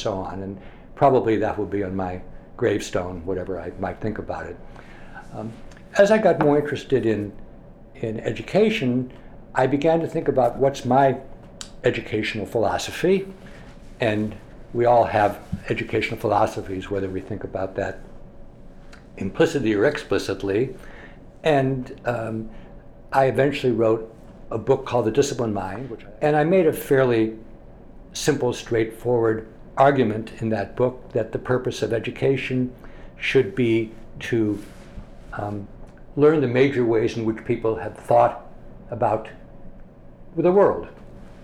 so on. And probably that would be on my gravestone, whatever I might think about it. Um, as I got more interested in, in education, I began to think about what's my educational philosophy. And we all have educational philosophies, whether we think about that implicitly or explicitly. And um, I eventually wrote a book called The Disciplined Mind, which, and I made a fairly simple, straightforward argument in that book that the purpose of education should be to um, learn the major ways in which people have thought about the world,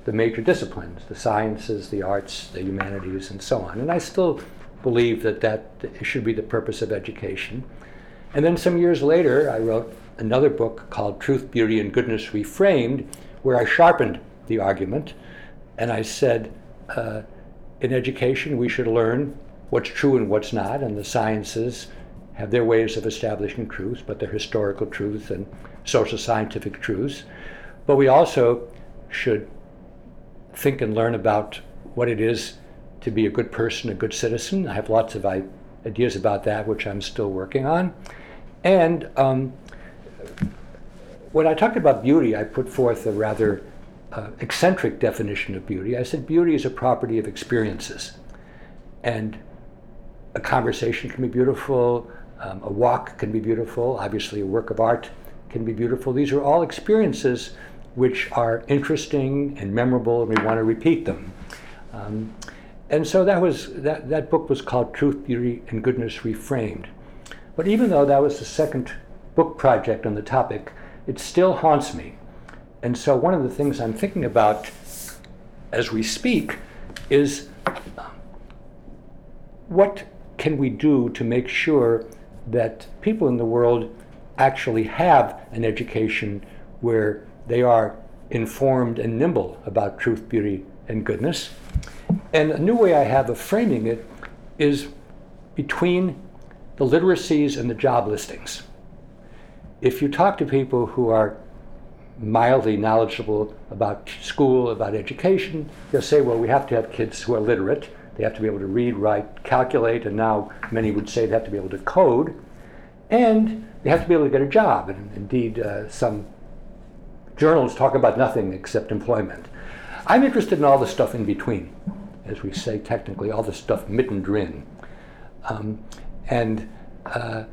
the major disciplines, the sciences, the arts, the humanities, and so on. And I still believe that that should be the purpose of education. And then some years later, I wrote another book called Truth, Beauty, and Goodness Reframed, where I sharpened the argument and I said, uh, in education, we should learn what's true and what's not, and the sciences have their ways of establishing truths, but they're historical truths and social scientific truths. But we also should think and learn about what it is to be a good person, a good citizen. I have lots of ideas about that, which I'm still working on. And um, when I talked about beauty, I put forth a rather uh, eccentric definition of beauty. I said beauty is a property of experiences. And a conversation can be beautiful, um, a walk can be beautiful, obviously, a work of art can be beautiful. These are all experiences which are interesting and memorable, and we want to repeat them. Um, and so that was that, that book was called Truth, Beauty, and Goodness Reframed. But even though that was the second book project on the topic, it still haunts me. And so one of the things I'm thinking about as we speak is what can we do to make sure that people in the world actually have an education where they are informed and nimble about truth, beauty, and goodness. And a new way I have of framing it is between the literacies and the job listings. If you talk to people who are mildly knowledgeable about school, about education, they'll say, well, we have to have kids who are literate. They have to be able to read, write, calculate, and now many would say they have to be able to code. And they have to be able to get a job. And indeed, uh, some journals talk about nothing except employment. I'm interested in all the stuff in between, as we say technically, all the stuff mittendrin. Um, and uh,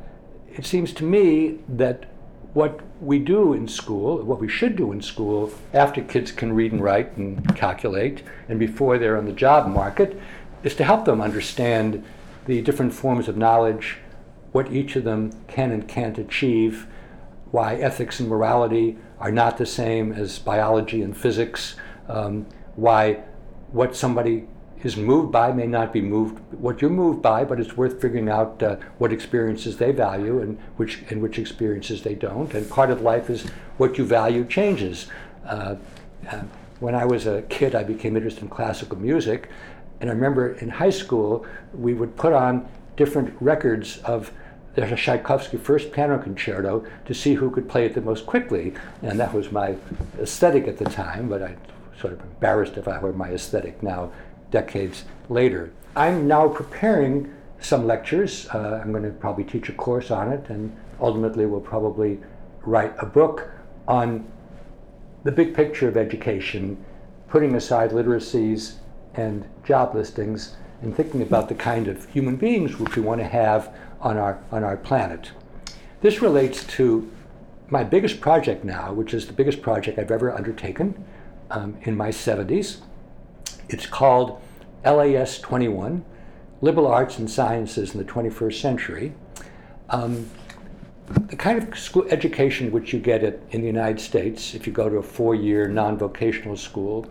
it seems to me that what we do in school, what we should do in school, after kids can read and write and calculate, and before they're on the job market, is to help them understand the different forms of knowledge, what each of them can and can't achieve, why ethics and morality are not the same as biology and physics, um, why what somebody is moved by may not be moved what you're moved by, but it's worth figuring out uh, what experiences they value and which and which experiences they don't. And part of life is what you value changes. Uh, uh, when I was a kid, I became interested in classical music, and I remember in high school we would put on different records of the Tchaikovsky First Piano Concerto to see who could play it the most quickly, and that was my aesthetic at the time. But I sort of embarrassed if I were my aesthetic now decades later. I'm now preparing some lectures. Uh, I'm going to probably teach a course on it, and ultimately will probably write a book on the big picture of education, putting aside literacies and job listings, and thinking about the kind of human beings which we want to have on our, on our planet. This relates to my biggest project now, which is the biggest project I've ever undertaken um, in my 70s. It's called LAS 21 Liberal Arts and Sciences in the 21st Century. Um, the kind of school education which you get at, in the United States, if you go to a four year non vocational school,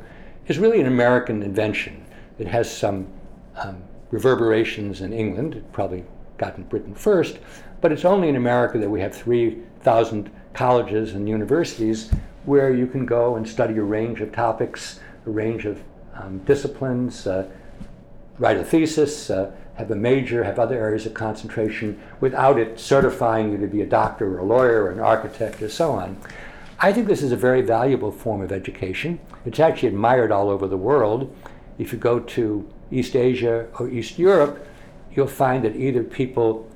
is really an American invention. It has some um, reverberations in England, it probably got in Britain first, but it's only in America that we have 3,000 colleges and universities where you can go and study a range of topics, a range of um, disciplines, uh, write a thesis, uh, have a major, have other areas of concentration without it certifying you to be a doctor or a lawyer or an architect or so on. I think this is a very valuable form of education. It's actually admired all over the world. If you go to East Asia or East Europe, you'll find that either people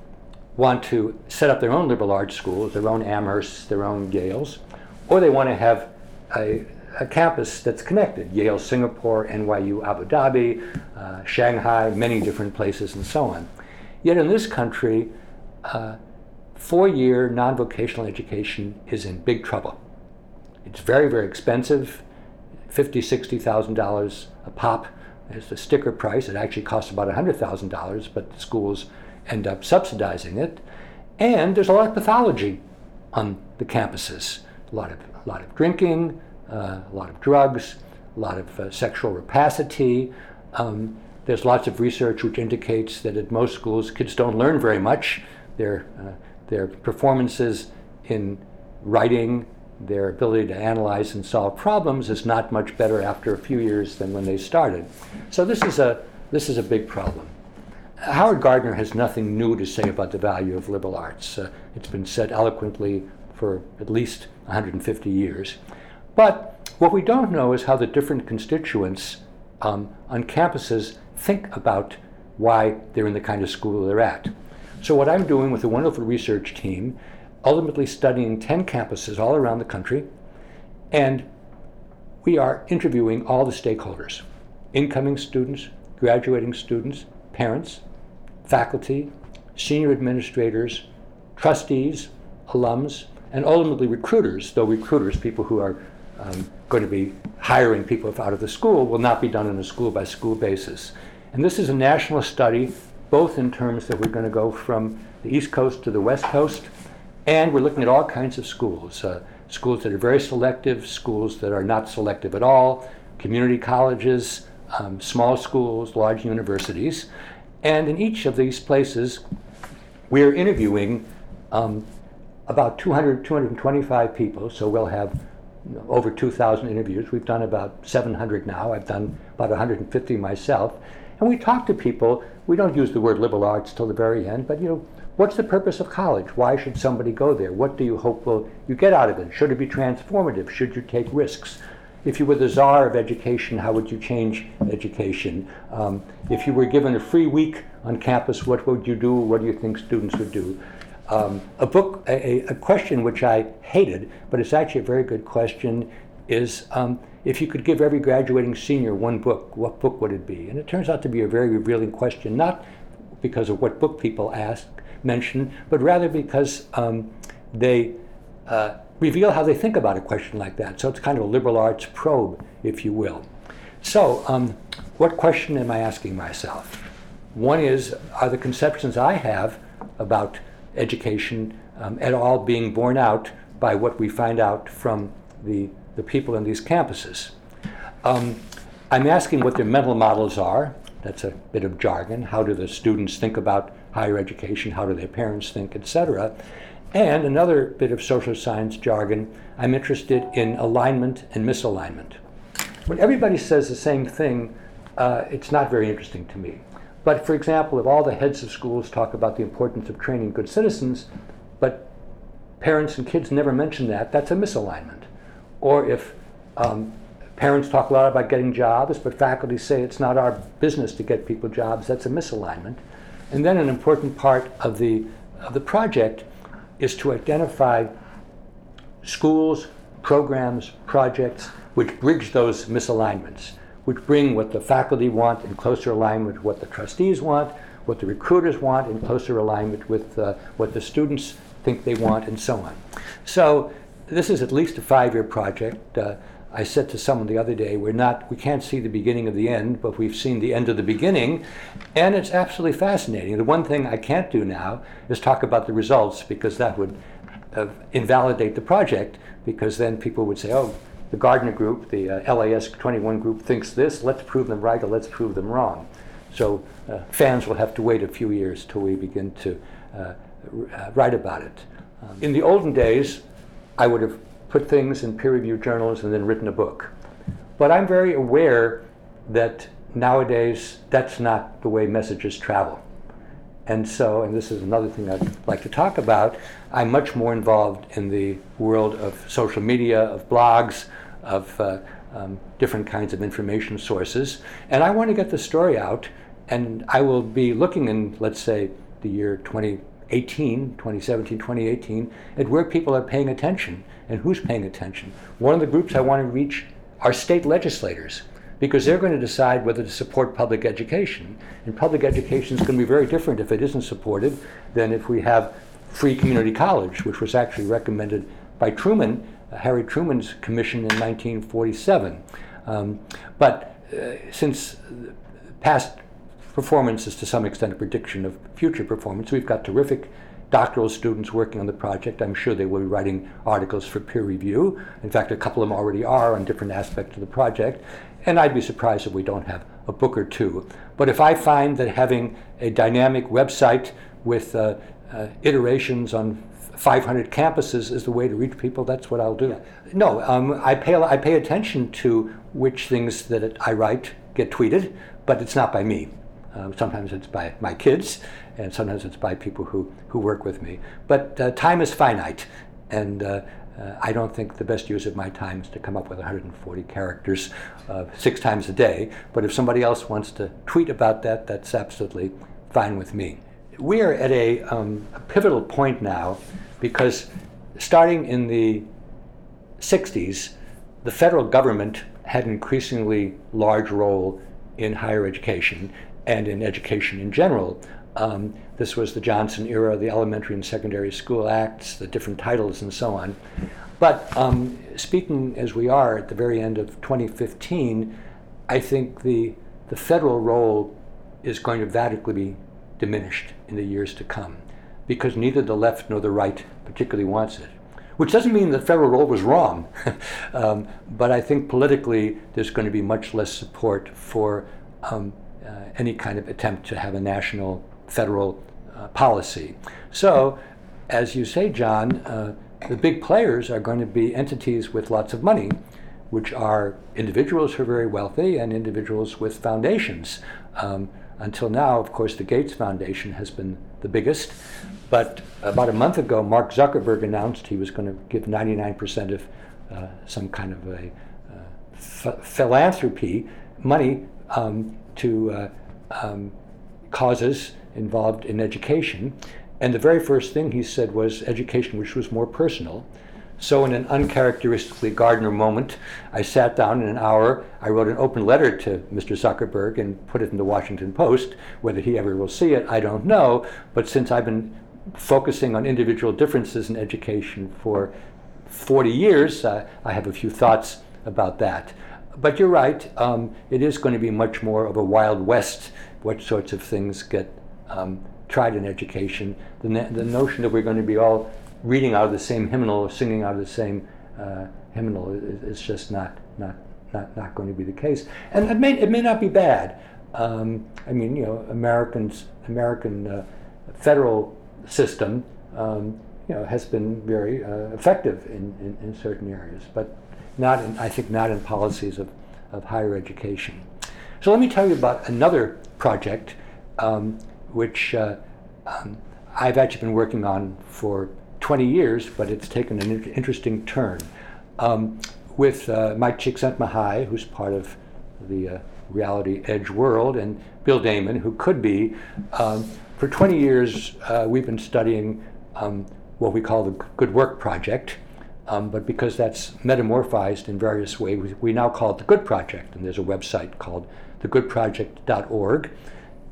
want to set up their own liberal arts schools, their own Amhersts, their own Yales, or they want to have a, a campus that's connected Yale, Singapore, NYU, Abu Dhabi, uh, Shanghai, many different places, and so on. Yet in this country, uh, four year non vocational education is in big trouble. It's very, very expensive $50,000, $60,000 a pop is the sticker price. It actually costs about $100,000, but the schools end up subsidizing it. And there's a lot of pathology on the campuses a lot of, a lot of drinking, uh, a lot of drugs, a lot of uh, sexual rapacity. Um, there's lots of research which indicates that at most schools, kids don't learn very much. Their, uh, their performances in writing, their ability to analyze and solve problems is not much better after a few years than when they started. So this is a, this is a big problem. Howard Gardner has nothing new to say about the value of liberal arts. Uh, it's been said eloquently for at least 150 years. But what we don't know is how the different constituents um, on campuses think about why they're in the kind of school they're at. So, what I'm doing with a wonderful research team, ultimately studying 10 campuses all around the country, and we are interviewing all the stakeholders incoming students, graduating students, parents, faculty, senior administrators, trustees, alums, and ultimately recruiters, though recruiters, people who are um, going to be hiring people out of the school, will not be done on a school by school basis. And this is a national study, both in terms that we're going to go from the East Coast to the West Coast, and we're looking at all kinds of schools uh, schools that are very selective, schools that are not selective at all, community colleges, um, small schools, large universities. And in each of these places, we're interviewing um, about 200, 225 people, so we'll have over 2,000 interviews. We've done about 700 now. I've done about 150 myself. And we talk to people. We don't use the word liberal arts till the very end, but you know, what's the purpose of college? Why should somebody go there? What do you hope will you get out of it? Should it be transformative? Should you take risks? If you were the czar of education, how would you change education? Um, if you were given a free week on campus, what would you do? What do you think students would do? Um, a book, a, a, question which I hated, but it's actually a very good question, is um, if you could give every graduating senior one book, what book would it be? And it turns out to be a very revealing question, not because of what book people ask, mention, but rather because um, they uh, reveal how they think about a question like that. So it's kind of a liberal arts probe, if you will. So, um, what question am I asking myself? One is Are the conceptions I have about education um, at all being borne out by what we find out from the, the people in these campuses. Um, I'm asking what their mental models are. That's a bit of jargon. How do the students think about higher education? How do their parents think, etc. And another bit of social science jargon, I'm interested in alignment and misalignment. When everybody says the same thing, uh, it's not very interesting to me. But for example, if all the heads of schools talk about the importance of training good citizens, but parents and kids never mention that, that's a misalignment. Or if um, parents talk a lot about getting jobs, but faculty say it's not our business to get people jobs, that's a misalignment. And then an important part of the, of the project is to identify schools, programs, projects which bridge those misalignments which bring what the faculty want in closer alignment with what the trustees want, what the recruiters want in closer alignment with uh, what the students think they want, and so on. So this is at least a five-year project. Uh, I said to someone the other day, we're not, we can't see the beginning of the end, but we've seen the end of the beginning, and it's absolutely fascinating. The one thing I can't do now is talk about the results because that would uh, invalidate the project, because then people would say, oh, the Gardner group, the uh, LAS 21 group, thinks this, let's prove them right or let's prove them wrong. So uh, fans will have to wait a few years till we begin to uh, uh, write about it. Um, in the olden days, I would have put things in peer reviewed journals and then written a book. But I'm very aware that nowadays that's not the way messages travel. And so, and this is another thing I'd like to talk about, I'm much more involved in the world of social media, of blogs, of uh, um, different kinds of information sources. And I want to get the story out, and I will be looking in, let's say, the year 2018, 2017, 2018, at where people are paying attention and who's paying attention. One of the groups I want to reach are state legislators because they're going to decide whether to support public education. And public education is going to be very different if it isn't supported than if we have free community college, which was actually recommended by Truman, uh, Harry Truman's commission in 1947. Um, but uh, since past performance is to some extent a prediction of future performance, we've got terrific doctoral students working on the project. I'm sure they will be writing articles for peer review. In fact, a couple of them already are on different aspects of the project. And I'd be surprised if we don't have a book or two. But if I find that having a dynamic website with uh, uh, iterations on 500 campuses is the way to reach people, that's what I'll do. Yeah. No, um, I, pay, I pay attention to which things that I write get tweeted, but it's not by me. Um, sometimes it's by my kids, and sometimes it's by people who, who work with me. But uh, time is finite, and uh, uh, I don't think the best use of my time is to come up with 140 characters uh, six times a day. But if somebody else wants to tweet about that, that's absolutely fine with me. We are at a, um, a pivotal point now because starting in the 60s, the federal government had an increasingly large role in higher education and in education in general. Um, this was the Johnson era, the Elementary and Secondary School Acts, the different titles, and so on. But um, speaking as we are at the very end of 2015, I think the, the federal role is going to radically be diminished in the years to come because neither the left nor the right particularly wants it. Which doesn't mean the federal role was wrong, um, but I think politically there's going to be much less support for um, uh, any kind of attempt to have a national federal uh, policy. So, as you say, John, uh, the big players are going to be entities with lots of money, which are individuals who are very wealthy and individuals with foundations. Um, until now, of course, the Gates Foundation has been the biggest. But about a month ago, Mark Zuckerberg announced he was going to give 99% of uh, some kind of a uh, philanthropy money um, to uh, um, causes involved in education. And the very first thing he said was education which was more personal. So, in an uncharacteristically Gardner moment, I sat down in an hour. I wrote an open letter to Mr. Zuckerberg and put it in the Washington Post. Whether he ever will see it, I don't know. But since I've been focusing on individual differences in education for 40 years, uh, I have a few thoughts about that. But you're right, um, it is going to be much more of a Wild West what sorts of things get um, tried in education. The, the notion that we're going to be all reading out of the same hymnal or singing out of the same uh, hymnal is, is, just not, not, not, not going to be the case. And it may, it may not be bad. Um, I mean, you know, Americans, American uh, federal system, um, you know, has been very uh, effective in, in, in, certain areas, but not in, I think not in policies of, of higher education. So let me tell you about another project um, which uh, um, I've actually been working on for 20 years, but it's taken an in- interesting turn. Um, with uh, Mike Csikszentmihalyi, who's part of the uh, Reality Edge world, and Bill Damon, who could be. Um, for 20 years, uh, we've been studying um, what we call the Good Work Project, um, but because that's metamorphized in various ways, we, we now call it the Good Project, and there's a website called thegoodproject.org.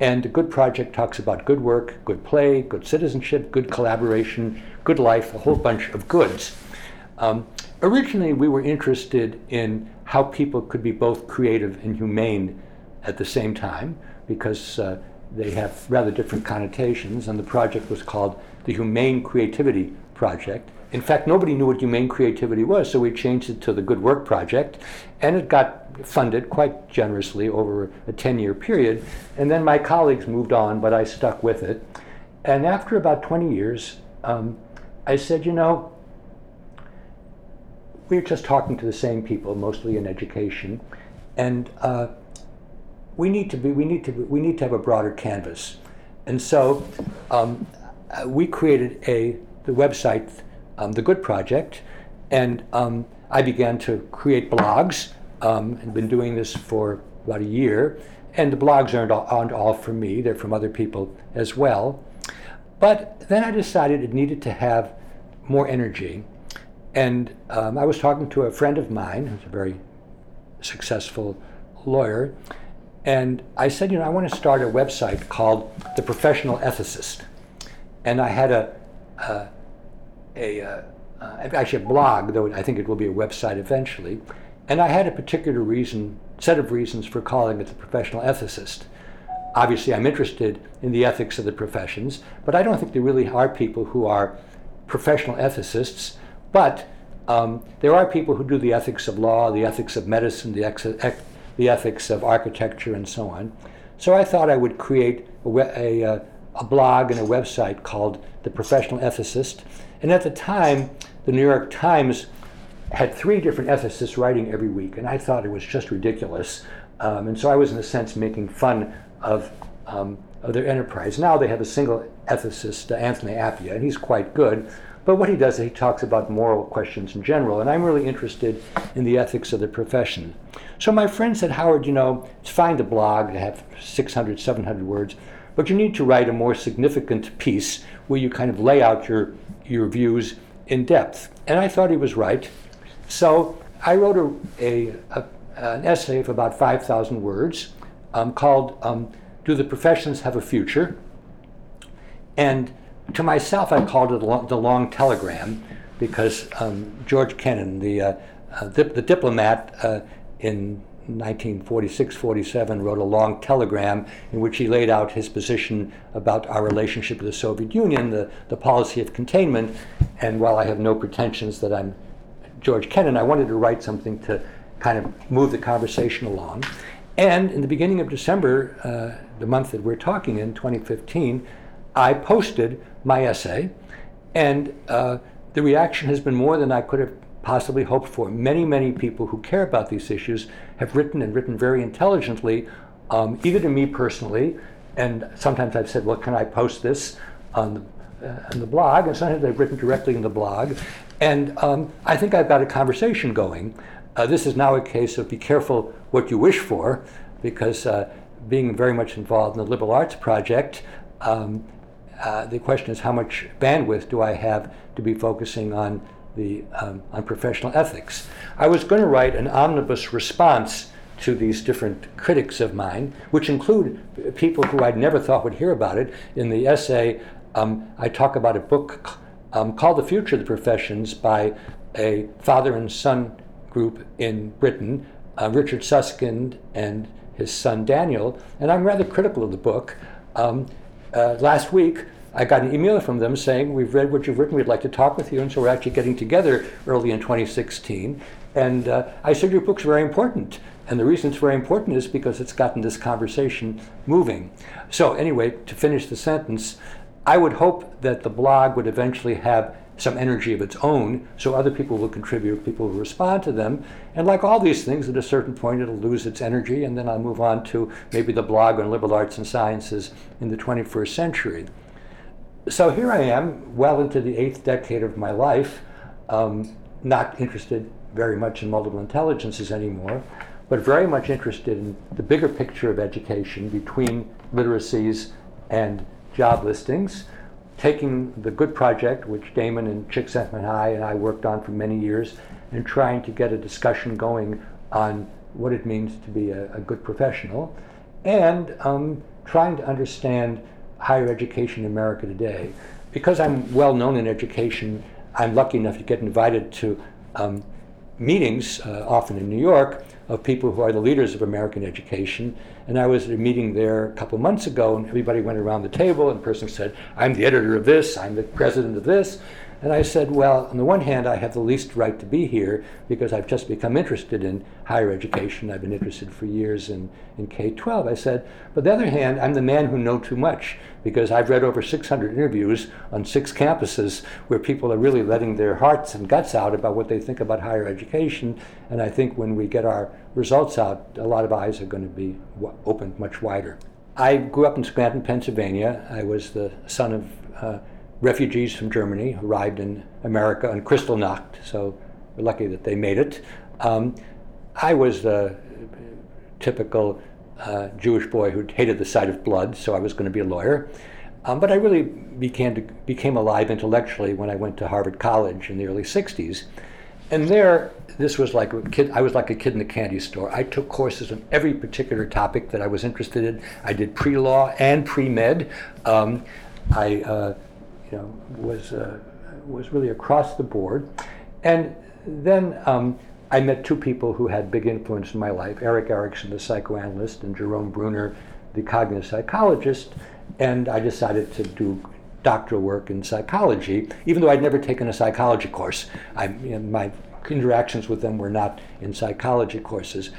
And the Good Project talks about good work, good play, good citizenship, good collaboration, good life, a whole bunch of goods. Um, originally, we were interested in how people could be both creative and humane at the same time because uh, they have rather different connotations, and the project was called the Humane Creativity Project. In fact, nobody knew what humane creativity was, so we changed it to the Good Work Project, and it got funded quite generously over a 10 year period. And then my colleagues moved on, but I stuck with it. And after about 20 years, um, I said, you know, we're just talking to the same people, mostly in education, and uh, we need to be, we need to, we need to have a broader canvas. And so um, we created a the website um, the Good Project, and um, I began to create blogs um, and been doing this for about a year. And the blogs aren't all, aren't all from me, they're from other people as well. But then I decided it needed to have more energy. And um, I was talking to a friend of mine who's a very successful lawyer. And I said, you know, I want to start a website called The Professional Ethicist. And I had a, uh, a uh, uh, actually a blog, though I think it will be a website eventually. And I had a particular reason, set of reasons for calling it The Professional Ethicist. Obviously, I'm interested in the ethics of the professions, but I don't think there really are people who are professional ethicists. But um, there are people who do the ethics of law, the ethics of medicine, the, ex- the ethics of architecture, and so on. So I thought I would create a, a, uh, a blog and a website called The Professional Ethicist. And at the time, the New York Times had three different ethicists writing every week, and I thought it was just ridiculous. Um, and so I was, in a sense, making fun of, um, of their enterprise. Now they have a single ethicist, uh, Anthony Appiah, and he's quite good. But what he does is he talks about moral questions in general, and I'm really interested in the ethics of the profession. So my friend said, Howard, you know, it's fine to blog, to have 600, 700 words, but you need to write a more significant piece where you kind of lay out your, your views in depth. And I thought he was right. So I wrote a, a, a an essay of about 5,000 words um, called um, Do the Professions Have a Future? And to myself, I called it the long telegram because um, George Kennan, the, uh, uh, the, the, diplomat uh, in 1946 47, wrote a long telegram in which he laid out his position about our relationship with the Soviet Union, the, the policy of containment. And while I have no pretensions that I'm George Kennan, I wanted to write something to kind of move the conversation along. And in the beginning of December, uh, the month that we're talking in, 2015, I posted my essay, and uh, the reaction has been more than I could have possibly hoped for. Many, many people who care about these issues have written and written very intelligently, um, either to me personally, and sometimes I've said, well, can I post this on the, uh, on the blog? And sometimes I've written directly in the blog. And um, I think I've got a conversation going. Uh, this is now a case of be careful what you wish for, because uh, being very much involved in the liberal arts project, um, uh, the question is how much bandwidth do I have to be focusing on the um, on professional ethics? I was going to write an omnibus response to these different critics of mine, which include people who I'd never thought would hear about it. In the essay, um, I talk about a book um, called The Future of the Professions by a father and son group in Britain, uh, Richard Susskind and his son Daniel, and I'm rather critical of the book. Um, uh, last week, I got an email from them saying, We've read what you've written, we'd like to talk with you, and so we're actually getting together early in 2016. And uh, I said, Your book's very important. And the reason it's very important is because it's gotten this conversation moving. So, anyway, to finish the sentence, I would hope that the blog would eventually have some energy of its own, so other people will contribute, people will respond to them. And like all these things, at a certain point, it'll lose its energy, and then I'll move on to maybe the blog on liberal arts and sciences in the 21st century. So here I am, well into the eighth decade of my life, um, not interested very much in multiple intelligences anymore, but very much interested in the bigger picture of education between literacies and job listings, taking the good project, which Damon and Csikszentmihalyi and I worked on for many years, and trying to get a discussion going on what it means to be a, a good professional, and um, trying to understand higher education in America today. Because I'm well known in education, I'm lucky enough to get invited to um, meetings, uh, often in New York, of people who are the leaders of American education. And I was at a meeting there a couple months ago, and everybody went around the table, and the person said, I'm the editor of this, I'm the president of this. And I said, well, on the one hand, I have the least right to be here because I've just become interested in higher education. I've been interested for years in, in K 12. I said, but the other hand, I'm the man who know too much because I've read over 600 interviews on six campuses where people are really letting their hearts and guts out about what they think about higher education. And I think when we get our results out, a lot of eyes are going to be opened much wider. I grew up in Scranton, Pennsylvania. I was the son of uh, refugees from Germany arrived in America on Kristallnacht, so we're lucky that they made it. Um, I was a typical uh, Jewish boy who hated the sight of blood, so I was going to be a lawyer. Um, but I really became, to, became alive intellectually when I went to Harvard College in the early 60s. And there, this was like a kid, I was like a kid in a candy store. I took courses on every particular topic that I was interested in. I did pre law and pre med. Um, I uh, you know, was, uh, was really across the board. And then um, I met two people who had big influence in my life Erik Erikson, the psychoanalyst, and Jerome Bruner, the cognitive psychologist and I decided to do doctoral work in psychology, even though I'd never taken a psychology course. I, you know, my interactions with them were not in psychology courses.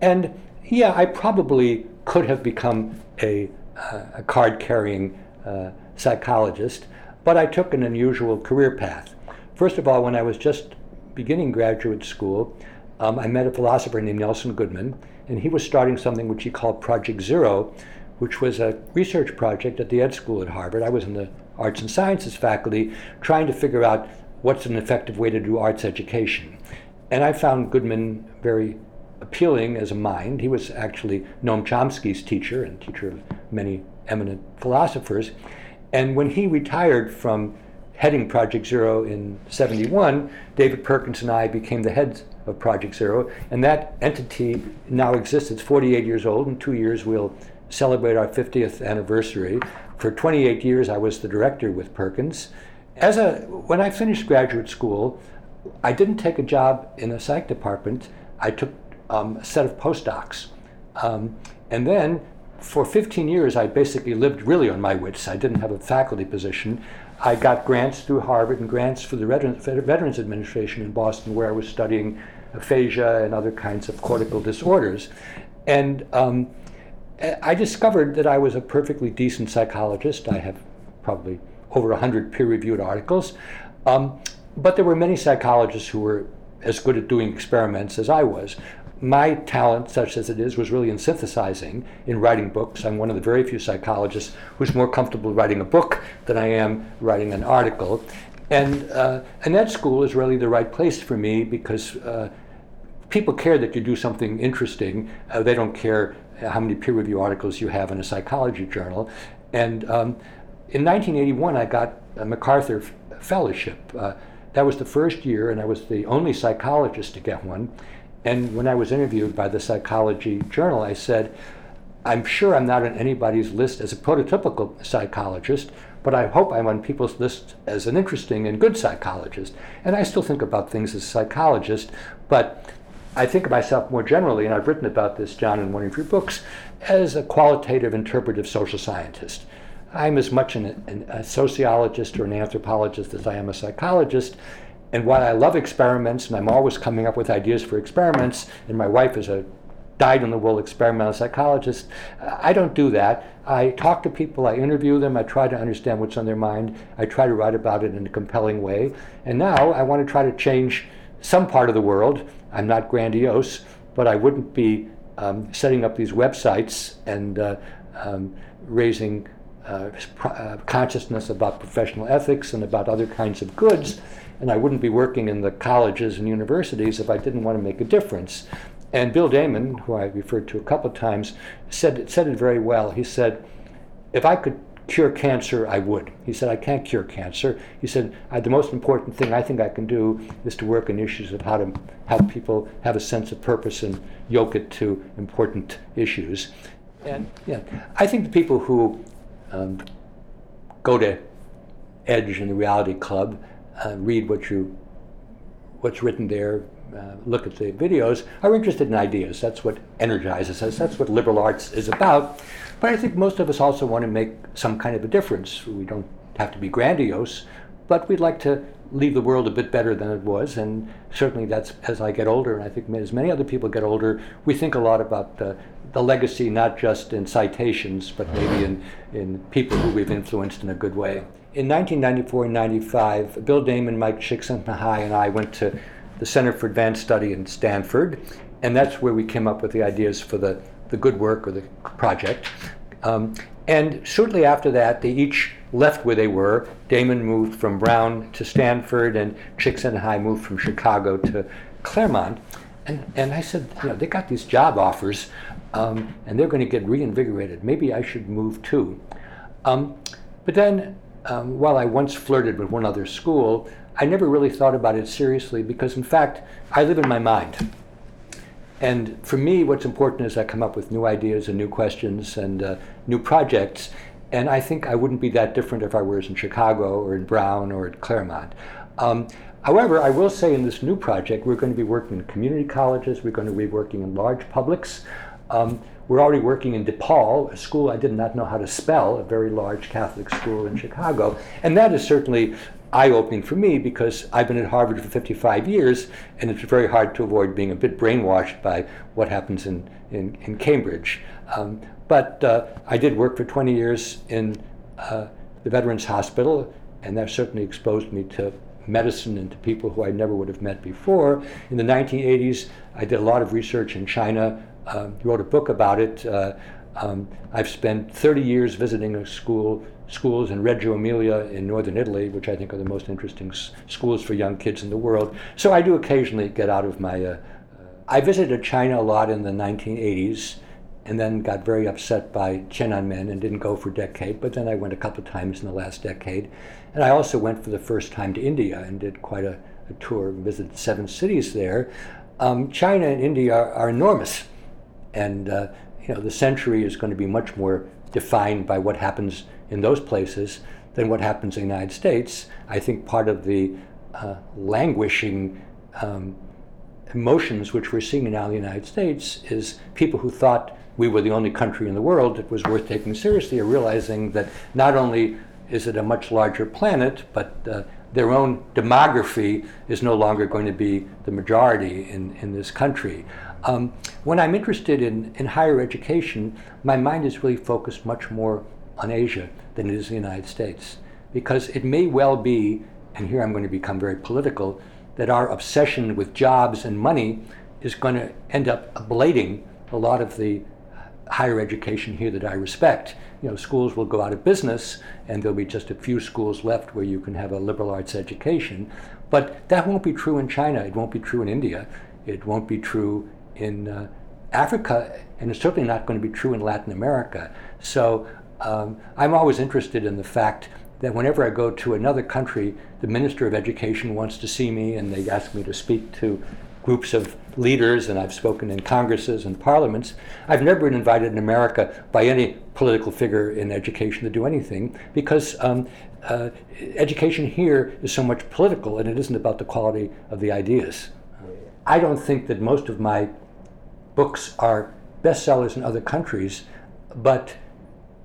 And yeah, I probably could have become a, uh, a card carrying uh, psychologist, but I took an unusual career path. First of all, when I was just beginning graduate school, um, I met a philosopher named Nelson Goodman, and he was starting something which he called Project Zero, which was a research project at the Ed School at Harvard. I was in the arts and sciences faculty trying to figure out what's an effective way to do arts education. And I found Goodman very appealing as a mind. He was actually Noam Chomsky's teacher and teacher of many eminent philosophers. And when he retired from heading Project Zero in 71, David Perkins and I became the heads of Project Zero. And that entity now exists. It's 48 years old. In two years, we'll celebrate our 50th anniversary. For 28 years, I was the director with Perkins. As a, when I finished graduate school, I didn't take a job in the psych department. I took um, a set of postdocs. Um, and then for 15 years, I basically lived really on my wits. I didn't have a faculty position. I got grants through Harvard and grants for the Veterans Administration in Boston, where I was studying aphasia and other kinds of cortical disorders. And um, I discovered that I was a perfectly decent psychologist. I have probably over 100 peer reviewed articles. Um, but there were many psychologists who were as good at doing experiments as I was. My talent, such as it is, was really in synthesizing, in writing books. I'm one of the very few psychologists who's more comfortable writing a book than I am writing an article. And, uh, and that school is really the right place for me because uh, people care that you do something interesting. Uh, they don't care how many peer review articles you have in a psychology journal. And um, in 1981, I got a MacArthur Fellowship. Uh, that was the first year, and I was the only psychologist to get one. And when I was interviewed by the Psychology Journal, I said, I'm sure I'm not on anybody's list as a prototypical psychologist, but I hope I'm on people's list as an interesting and good psychologist. And I still think about things as a psychologist, but I think of myself more generally, and I've written about this, John, in one of your books, as a qualitative interpretive social scientist. I'm as much an, an, a sociologist or an anthropologist as I am a psychologist. And while I love experiments and I'm always coming up with ideas for experiments, and my wife is a dyed in the wool experimental psychologist, I don't do that. I talk to people, I interview them, I try to understand what's on their mind, I try to write about it in a compelling way. And now I want to try to change some part of the world I'm not grandiose, but I wouldn't be um, setting up these websites and uh, um, raising uh, uh, consciousness about professional ethics and about other kinds of goods. And I wouldn't be working in the colleges and universities if I didn't want to make a difference. And Bill Damon, who I referred to a couple of times, said, said it very well. He said, if I could cure cancer, I would. He said, I can't cure cancer. He said, the most important thing I think I can do is to work on issues of how to help people have a sense of purpose and yoke it to important issues. And yeah, I think the people who um, go to Edge and the Reality Club, uh, read what you, what's written there, uh, look at the videos, are interested in ideas. That's what energizes us. That's what liberal arts is about. But I think most of us also want to make some kind of a difference. We don't have to be grandiose, but we'd like to leave the world a bit better than it was. And certainly that's as I get older, and I think as many other people get older, we think a lot about the, the legacy, not just in citations, but maybe in, in people who we've influenced in a good way. In 1994 and 95, Bill Damon, Mike Csikszentmihalyi, and I went to the Center for Advanced Study in Stanford, and that's where we came up with the ideas for the the good work or the project. Um, and shortly after that, they each left where they were. Damon moved from Brown to Stanford, and Csikszentmihalyi moved from Chicago to Claremont. And, and I said, you know, they got these job offers um, and they're going to get reinvigorated. Maybe I should move too. Um, but then, um, while I once flirted with one other school, I never really thought about it seriously because, in fact, I live in my mind. And for me, what's important is I come up with new ideas and new questions and uh, new projects. And I think I wouldn't be that different if I was in Chicago or in Brown or at Claremont. Um, however, I will say in this new project, we're going to be working in community colleges, we're going to be working in large publics. Um, we're already working in DePaul, a school I did not know how to spell, a very large Catholic school in Chicago. And that is certainly eye opening for me because I've been at Harvard for 55 years, and it's very hard to avoid being a bit brainwashed by what happens in, in, in Cambridge. Um, but uh, I did work for 20 years in uh, the Veterans Hospital, and that certainly exposed me to medicine and to people who I never would have met before. In the 1980s, I did a lot of research in China, uh, wrote a book about it. Uh, um, I've spent 30 years visiting a school schools in Reggio Emilia in northern Italy, which I think are the most interesting s- schools for young kids in the world. So I do occasionally get out of my. Uh, uh, I visited China a lot in the 1980s and then got very upset by Tiananmen and didn't go for a decade, but then I went a couple of times in the last decade. And I also went for the first time to India and did quite a, a tour, visited seven cities there. Um, China and India are, are enormous. And uh, you know, the century is going to be much more defined by what happens in those places than what happens in the United States. I think part of the uh, languishing um, emotions which we're seeing now in the United States is people who thought we were the only country in the world that was worth taking seriously are realizing that not only is it a much larger planet, but uh, their own demography is no longer going to be the majority in, in this country. Um, when I'm interested in, in higher education, my mind is really focused much more on Asia than it is in the United States. Because it may well be, and here I'm going to become very political, that our obsession with jobs and money is going to end up ablating a lot of the higher education here that I respect. You know, schools will go out of business, and there'll be just a few schools left where you can have a liberal arts education. But that won't be true in China. It won't be true in India. It won't be true in uh, Africa, and it's certainly not going to be true in Latin America. So um, I'm always interested in the fact that whenever I go to another country, the Minister of Education wants to see me and they ask me to speak to groups of leaders, and I've spoken in congresses and parliaments. I've never been invited in America by any political figure in education to do anything because um, uh, education here is so much political and it isn't about the quality of the ideas. I don't think that most of my books are bestsellers in other countries, but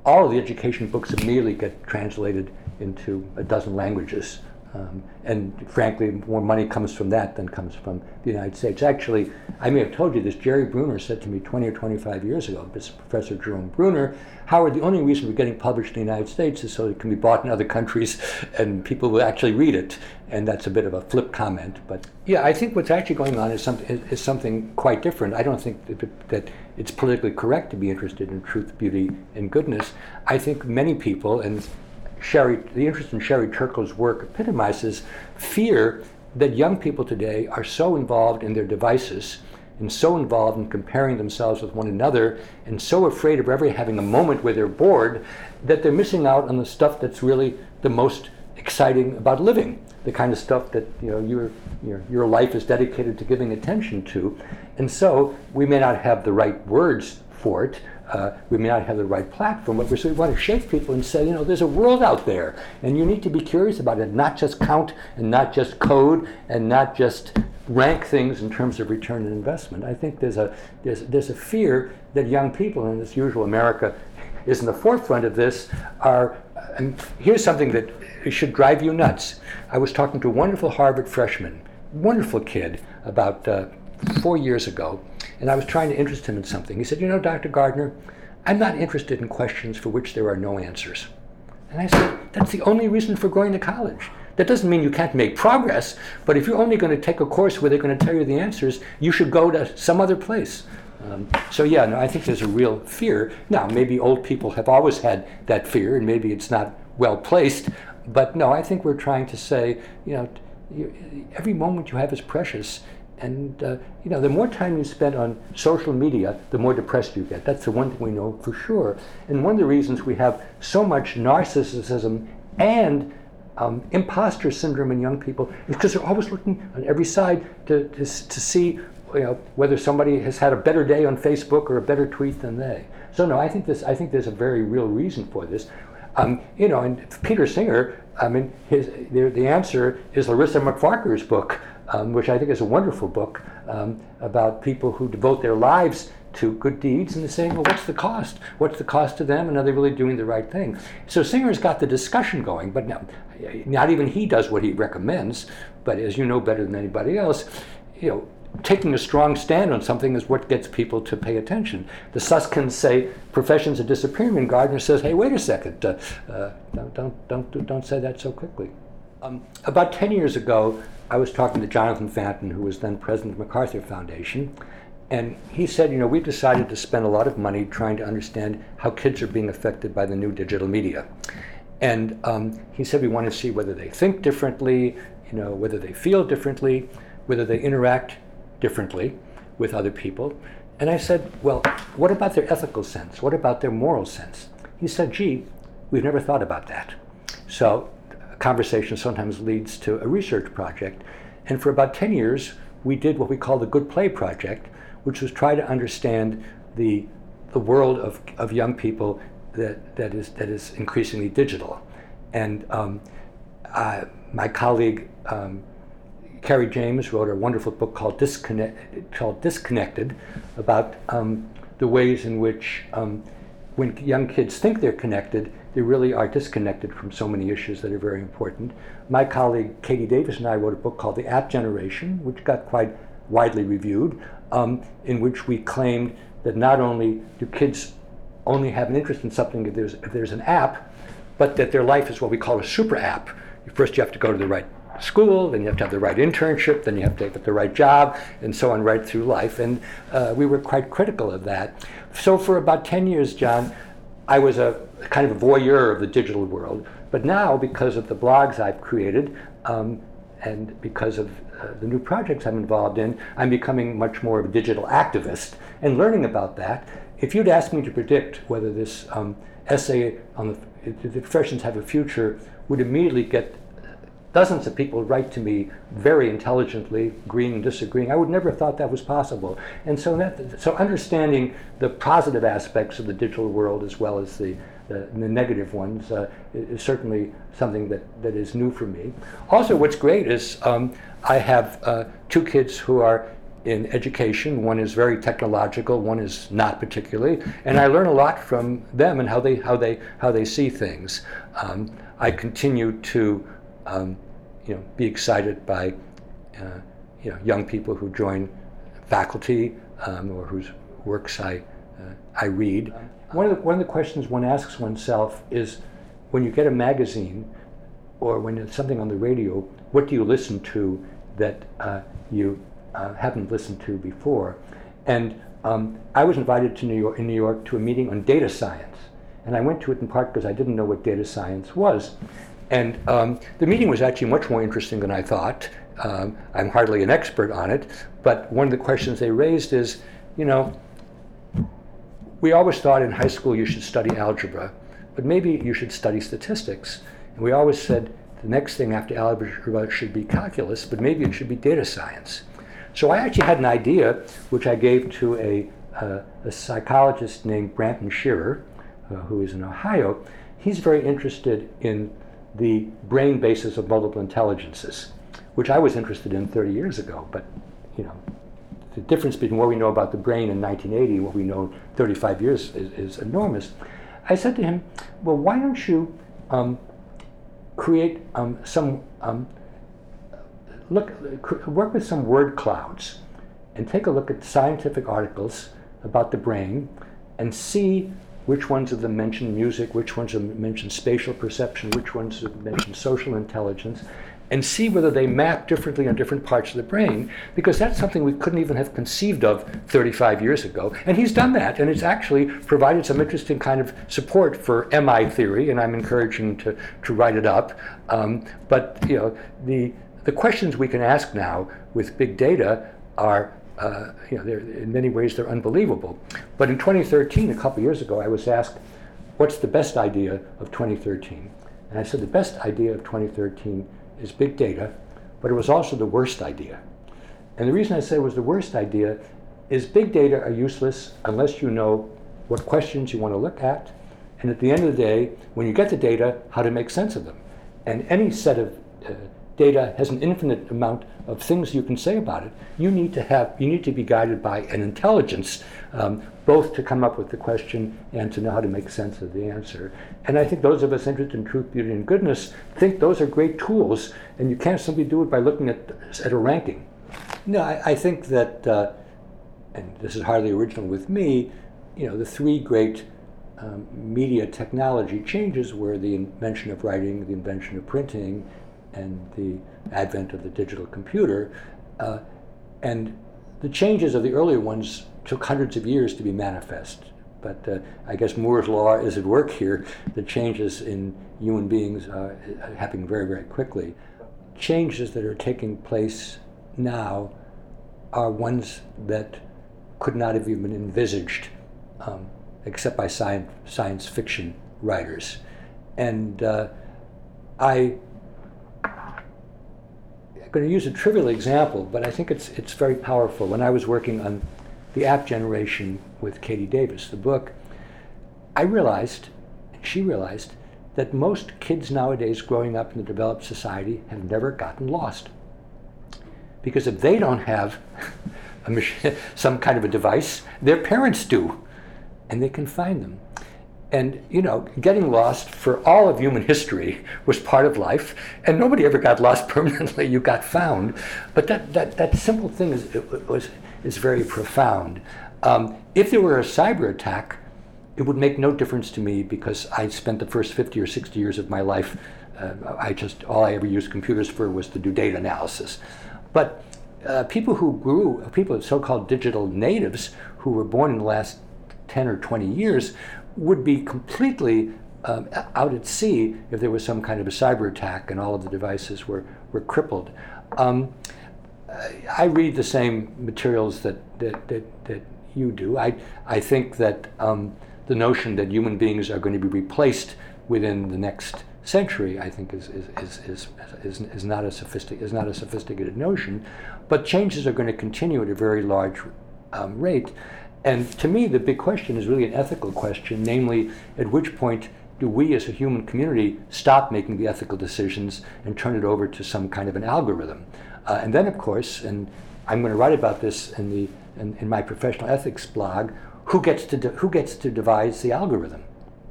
all of the education books immediately get translated into a dozen languages. Um, and frankly, more money comes from that than comes from the United States. Actually, I may have told you this. Jerry Bruner said to me 20 or 25 years ago, this Professor Jerome Bruner, Howard, the only reason we're getting published in the United States is so it can be bought in other countries and people will actually read it. And that's a bit of a flip comment. But yeah, I think what's actually going on is something, is something quite different. I don't think that, that it's politically correct to be interested in truth, beauty, and goodness. I think many people, and Sherry, the interest in Sherry Turkle's work epitomizes fear that young people today are so involved in their devices and so involved in comparing themselves with one another and so afraid of ever having a moment where they're bored that they're missing out on the stuff that's really the most exciting about living the kind of stuff that you know your, your your life is dedicated to giving attention to. And so we may not have the right words for it uh, we may not have the right platform, but we want to shake people and say, you know, there's a world out there, and you need to be curious about it, not just count and not just code and not just rank things in terms of return on investment. I think there's a there's there's a fear that young people, and as usual, America is in the forefront of this. Are and here's something that should drive you nuts. I was talking to a wonderful Harvard freshman, wonderful kid, about uh, four years ago and I was trying to interest him in something. He said, You know, Dr. Gardner, I'm not interested in questions for which there are no answers. And I said, That's the only reason for going to college. That doesn't mean you can't make progress, but if you're only going to take a course where they're going to tell you the answers, you should go to some other place. Um, so yeah, no, I think there's a real fear. Now, maybe old people have always had that fear, and maybe it's not well placed. But no, I think we're trying to say, you know, every moment you have is precious, and uh, you know, the more time you spend on social media, the more depressed you get. That's the one thing we know for sure. And one of the reasons we have so much narcissism and um, imposter syndrome in young people is because they're always looking on every side to, to, to see you know, whether somebody has had a better day on Facebook or a better tweet than they. So no, I think this. I think there's a very real reason for this. Um, you know, and Peter Singer. I mean, his the, the answer is Larissa MacFarquhar's book, um, which I think is a wonderful book um, about people who devote their lives to good deeds and they're saying, well, what's the cost? What's the cost to them? And are they really doing the right thing? So Singer's got the discussion going, but now, not even he does what he recommends. But as you know better than anybody else, you know, taking a strong stand on something is what gets people to pay attention. The Susskinds say professions are disappearing, and Gardner says, "Hey, wait a second, uh, uh, don't, don't, don't, don't say that so quickly." Um, about 10 years ago, I was talking to Jonathan Fanton, who was then president of the MacArthur Foundation, and he said, you know, we've decided to spend a lot of money trying to understand how kids are being affected by the new digital media. And um, he said we want to see whether they think differently, you know, whether they feel differently, whether they interact differently with other people. And I said, well, what about their ethical sense? What about their moral sense? He said, gee, we've never thought about that. So conversation sometimes leads to a research project. And for about 10 years, we did what we call the Good Play Project, which was try to understand the, the world of, of young people that, that, is, that is increasingly digital. And um, my colleague, um, Carrie James, wrote a wonderful book called, Disconnect, called Disconnected about um, the ways in which um, when young kids think they're connected, they really are disconnected from so many issues that are very important. My colleague Katie Davis and I wrote a book called The App Generation, which got quite widely reviewed, um, in which we claimed that not only do kids only have an interest in something if there's, if there's an app, but that their life is what we call a super app. First, you have to go to the right school, then you have to have the right internship, then you have to get the right job, and so on right through life. And uh, we were quite critical of that. So for about 10 years, John, I was a kind of a voyeur of the digital world. But now, because of the blogs I've created, um, and because of uh, the new projects I'm involved in, I'm becoming much more of a digital activist and learning about that. If you'd asked me to predict whether this um, essay on the, the professions have a future would immediately get dozens of people write to me very intelligently, agreeing and disagreeing. I would never have thought that was possible. And so, that, so understanding the positive aspects of the digital world as well as the, the, the negative ones uh, is certainly something that, that is new for me. Also, what's great is um, I have uh, two kids who are in education. One is very technological, one is not particularly, and I learn a lot from them and how they how they how they see things. Um, I continue to um, you know, be excited by uh, you know, young people who join faculty um, or whose works I, uh, I read. One of, the, one of the questions one asks oneself is when you get a magazine or when it's something on the radio, what do you listen to that uh, you uh, haven't listened to before? And um, I was invited to New York, in New York to a meeting on data science. And I went to it in part because I didn't know what data science was. And um, the meeting was actually much more interesting than I thought. Um, I'm hardly an expert on it, but one of the questions they raised is, you know, we always thought in high school you should study algebra, but maybe you should study statistics. And we always said the next thing after algebra should be calculus, but maybe it should be data science. So I actually had an idea, which I gave to a, uh, a psychologist named Branton Shearer, uh, who is in Ohio. He's very interested in the brain basis of multiple intelligences, which I was interested in 30 years ago. But, you know, the difference between what we know about the brain in 1980 and what we know 35 years is, is enormous. I said to him, well, why don't you um, create um, some, um, look, work with some word clouds and take a look at scientific articles about the brain and see which ones of them mention music, which ones of them mention spatial perception, which ones of them mention social intelligence, and see whether they map differently on different parts of the brain, because that's something we couldn't even have conceived of 35 years ago. And he's done that, and it's actually provided some interesting kind of support for MI theory, and I'm encouraging to, to write it up. Um, but you know, the, the questions we can ask now with big data are, uh, you know, in many ways they're unbelievable. But in 2013, a couple years ago, I was asked, what's the best idea of 2013? And I said, the best idea of 2013 is big data, but it was also the worst idea. And the reason I say it was the worst idea is big data are useless unless you know what questions you want to look at, and at the end of the day, when you get the data, how to make sense of them. And any set of uh, data has an infinite amount of things you can say about it. You need to have, you need to be guided by an intelligence, um, both to come up with the question and to know how to make sense of the answer. And I think those of us interested in truth, beauty, and goodness think those are great tools, and you can't simply do it by looking at, at a ranking. No, I, I think that, uh, and this is hardly original with me, you know, the three great um, media technology changes were the invention of writing, the invention of printing, and the advent of the digital computer. Uh, and the changes of the earlier ones took hundreds of years to be manifest. But uh, I guess Moore's law is at work here. The changes in human beings are happening very, very quickly. Changes that are taking place now are ones that could not have even been envisaged um, except by science, science fiction writers. And uh, I going to use a trivial example, but I think it's, it's very powerful. When I was working on the app generation with Katie Davis, the book, I realized, and she realized, that most kids nowadays growing up in the developed society have never gotten lost. Because if they don't have machine, some kind of a device, their parents do, and they can find them. And, you know, getting lost for all of human history was part of life, and nobody ever got lost permanently. You got found. But that, that, that simple thing is, was, is very profound. Um, if there were a cyber attack, it would make no difference to me because I spent the first 50 or 60 years of my life, uh, I just, all I ever used computers for was to do data analysis. But uh, people who grew, people, so called digital natives, who were born in the last 10 or 20 years, would be completely um, out at sea if there was some kind of a cyber attack and all of the devices were, were crippled. Um, I read the same materials that, that, that, that, you do. I, I think that um, the notion that human beings are going to be replaced within the next century, I think, is, is, is, is, is, is, not, a sophistic, is not a sophisticated notion. But changes are going to continue at a very large um, rate. And to me, the big question is really an ethical question, namely, at which point do we as a human community stop making the ethical decisions and turn it over to some kind of an algorithm? Uh, and then, of course, and I'm going to write about this in, the, in, in my professional ethics blog, who gets to, de- who gets to devise the algorithm?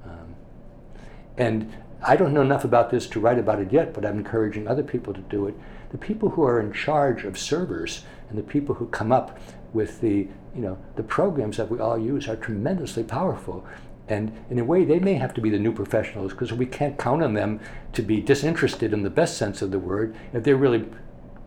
Um, and I don't know enough about this to write about it yet, but I'm encouraging other people to do it. The people who are in charge of servers and the people who come up with the you know, the programs that we all use are tremendously powerful. And in a way, they may have to be the new professionals because we can't count on them to be disinterested in the best sense of the word if they're really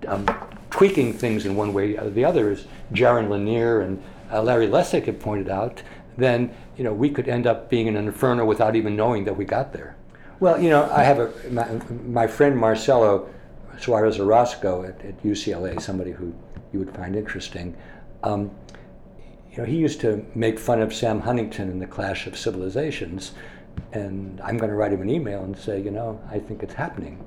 um, tweaking things in one way or the other, as Jaron Lanier and uh, Larry Lessig have pointed out, then you know we could end up being in an inferno without even knowing that we got there. Well, you know, I have a my, my friend Marcelo Suarez Orozco at, at, UCLA, somebody who you would find interesting. Um, you know, he used to make fun of Sam Huntington in the Clash of Civilizations, and I'm going to write him an email and say, you know, I think it's happening.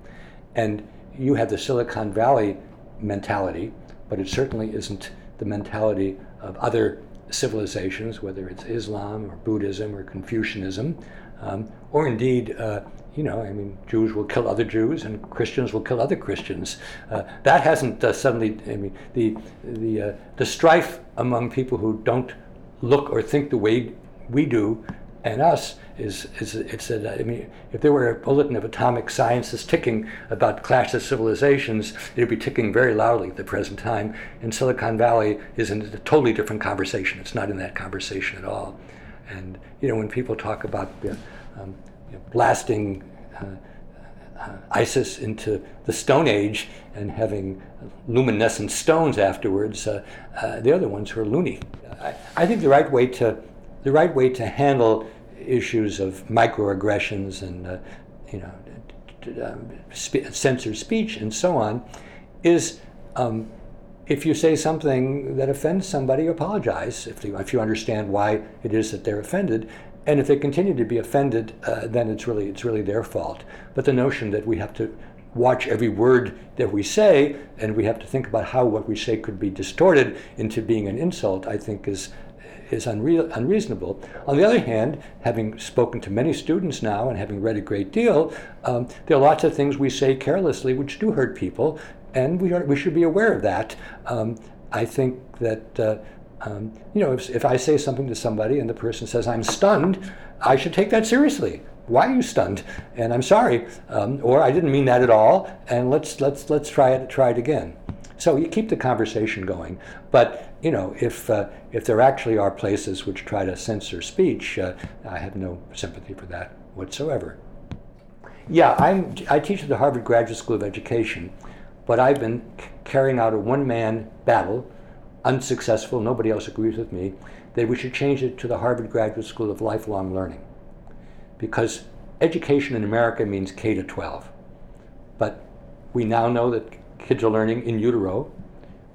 And you have the Silicon Valley mentality, but it certainly isn't the mentality of other civilizations, whether it's Islam or Buddhism or Confucianism, um, or indeed uh, you know, I mean, Jews will kill other Jews and Christians will kill other Christians. Uh, that hasn't uh, suddenly, I mean, the, the, uh, the strife among people who don't look or think the way we do and us is, is it's a, I mean, if there were a bulletin of atomic sciences ticking about clash of civilizations, it would be ticking very loudly at the present time. And Silicon Valley is in a totally different conversation. It's not in that conversation at all. And, you know, when people talk about um, you know, blasting uh, uh, ISIS into the Stone Age and having luminescent stones afterwards, uh, uh, they're ones who are loony. I, I, think the right way to the right way to handle issues of microaggressions and uh, you know um, censored speech and so on is um, if you say something that offends somebody, apologize if if you understand why it is that they're offended. And if they continue to be offended, uh, then it's really it's really their fault. But the notion that we have to watch every word that we say and we have to think about how what we say could be distorted into being an insult, I think is is unreal, unreasonable. On the other hand, having spoken to many students now and having read a great deal, um, there are lots of things we say carelessly which do hurt people, and we, are, we should be aware of that. Um, I think that, uh, um, you know, if, if I say something to somebody and the person says, I'm stunned, I should take that seriously. Why are you stunned? And I'm sorry, um, or I didn't mean that at all, and let's, let's, let's try it, try it again. So you keep the conversation going. But you know, if uh, if there actually are places which try to censor speech, uh, I have no sympathy for that whatsoever. Yeah, I'm, I teach at the Harvard Graduate School of Education, but I've been c- carrying out a one-man battle, unsuccessful. Nobody else agrees with me that we should change it to the Harvard Graduate School of Lifelong Learning, because education in America means K to 12, but we now know that kids are learning in utero.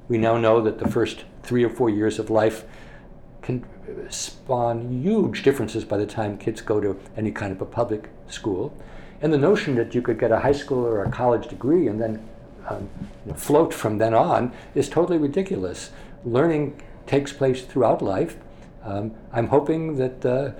We now know that the first three or four years of life can spawn huge differences by the time kids go to any kind of a public school. And the notion that you could get a high school or a college degree and then um, float from then on is totally ridiculous. Learning takes place throughout life. Um, I'm hoping that uh,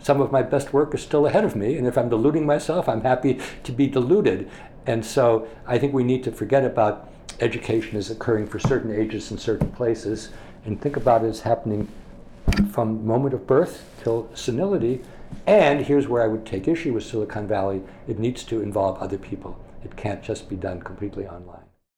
some of my best work is still ahead of me, and if I'm deluding myself, I'm happy to be deluded. And so I think we need to forget about education as occurring for certain ages in certain places and think about it as happening from moment of birth till senility. And here's where I would take issue with Silicon Valley it needs to involve other people, it can't just be done completely online.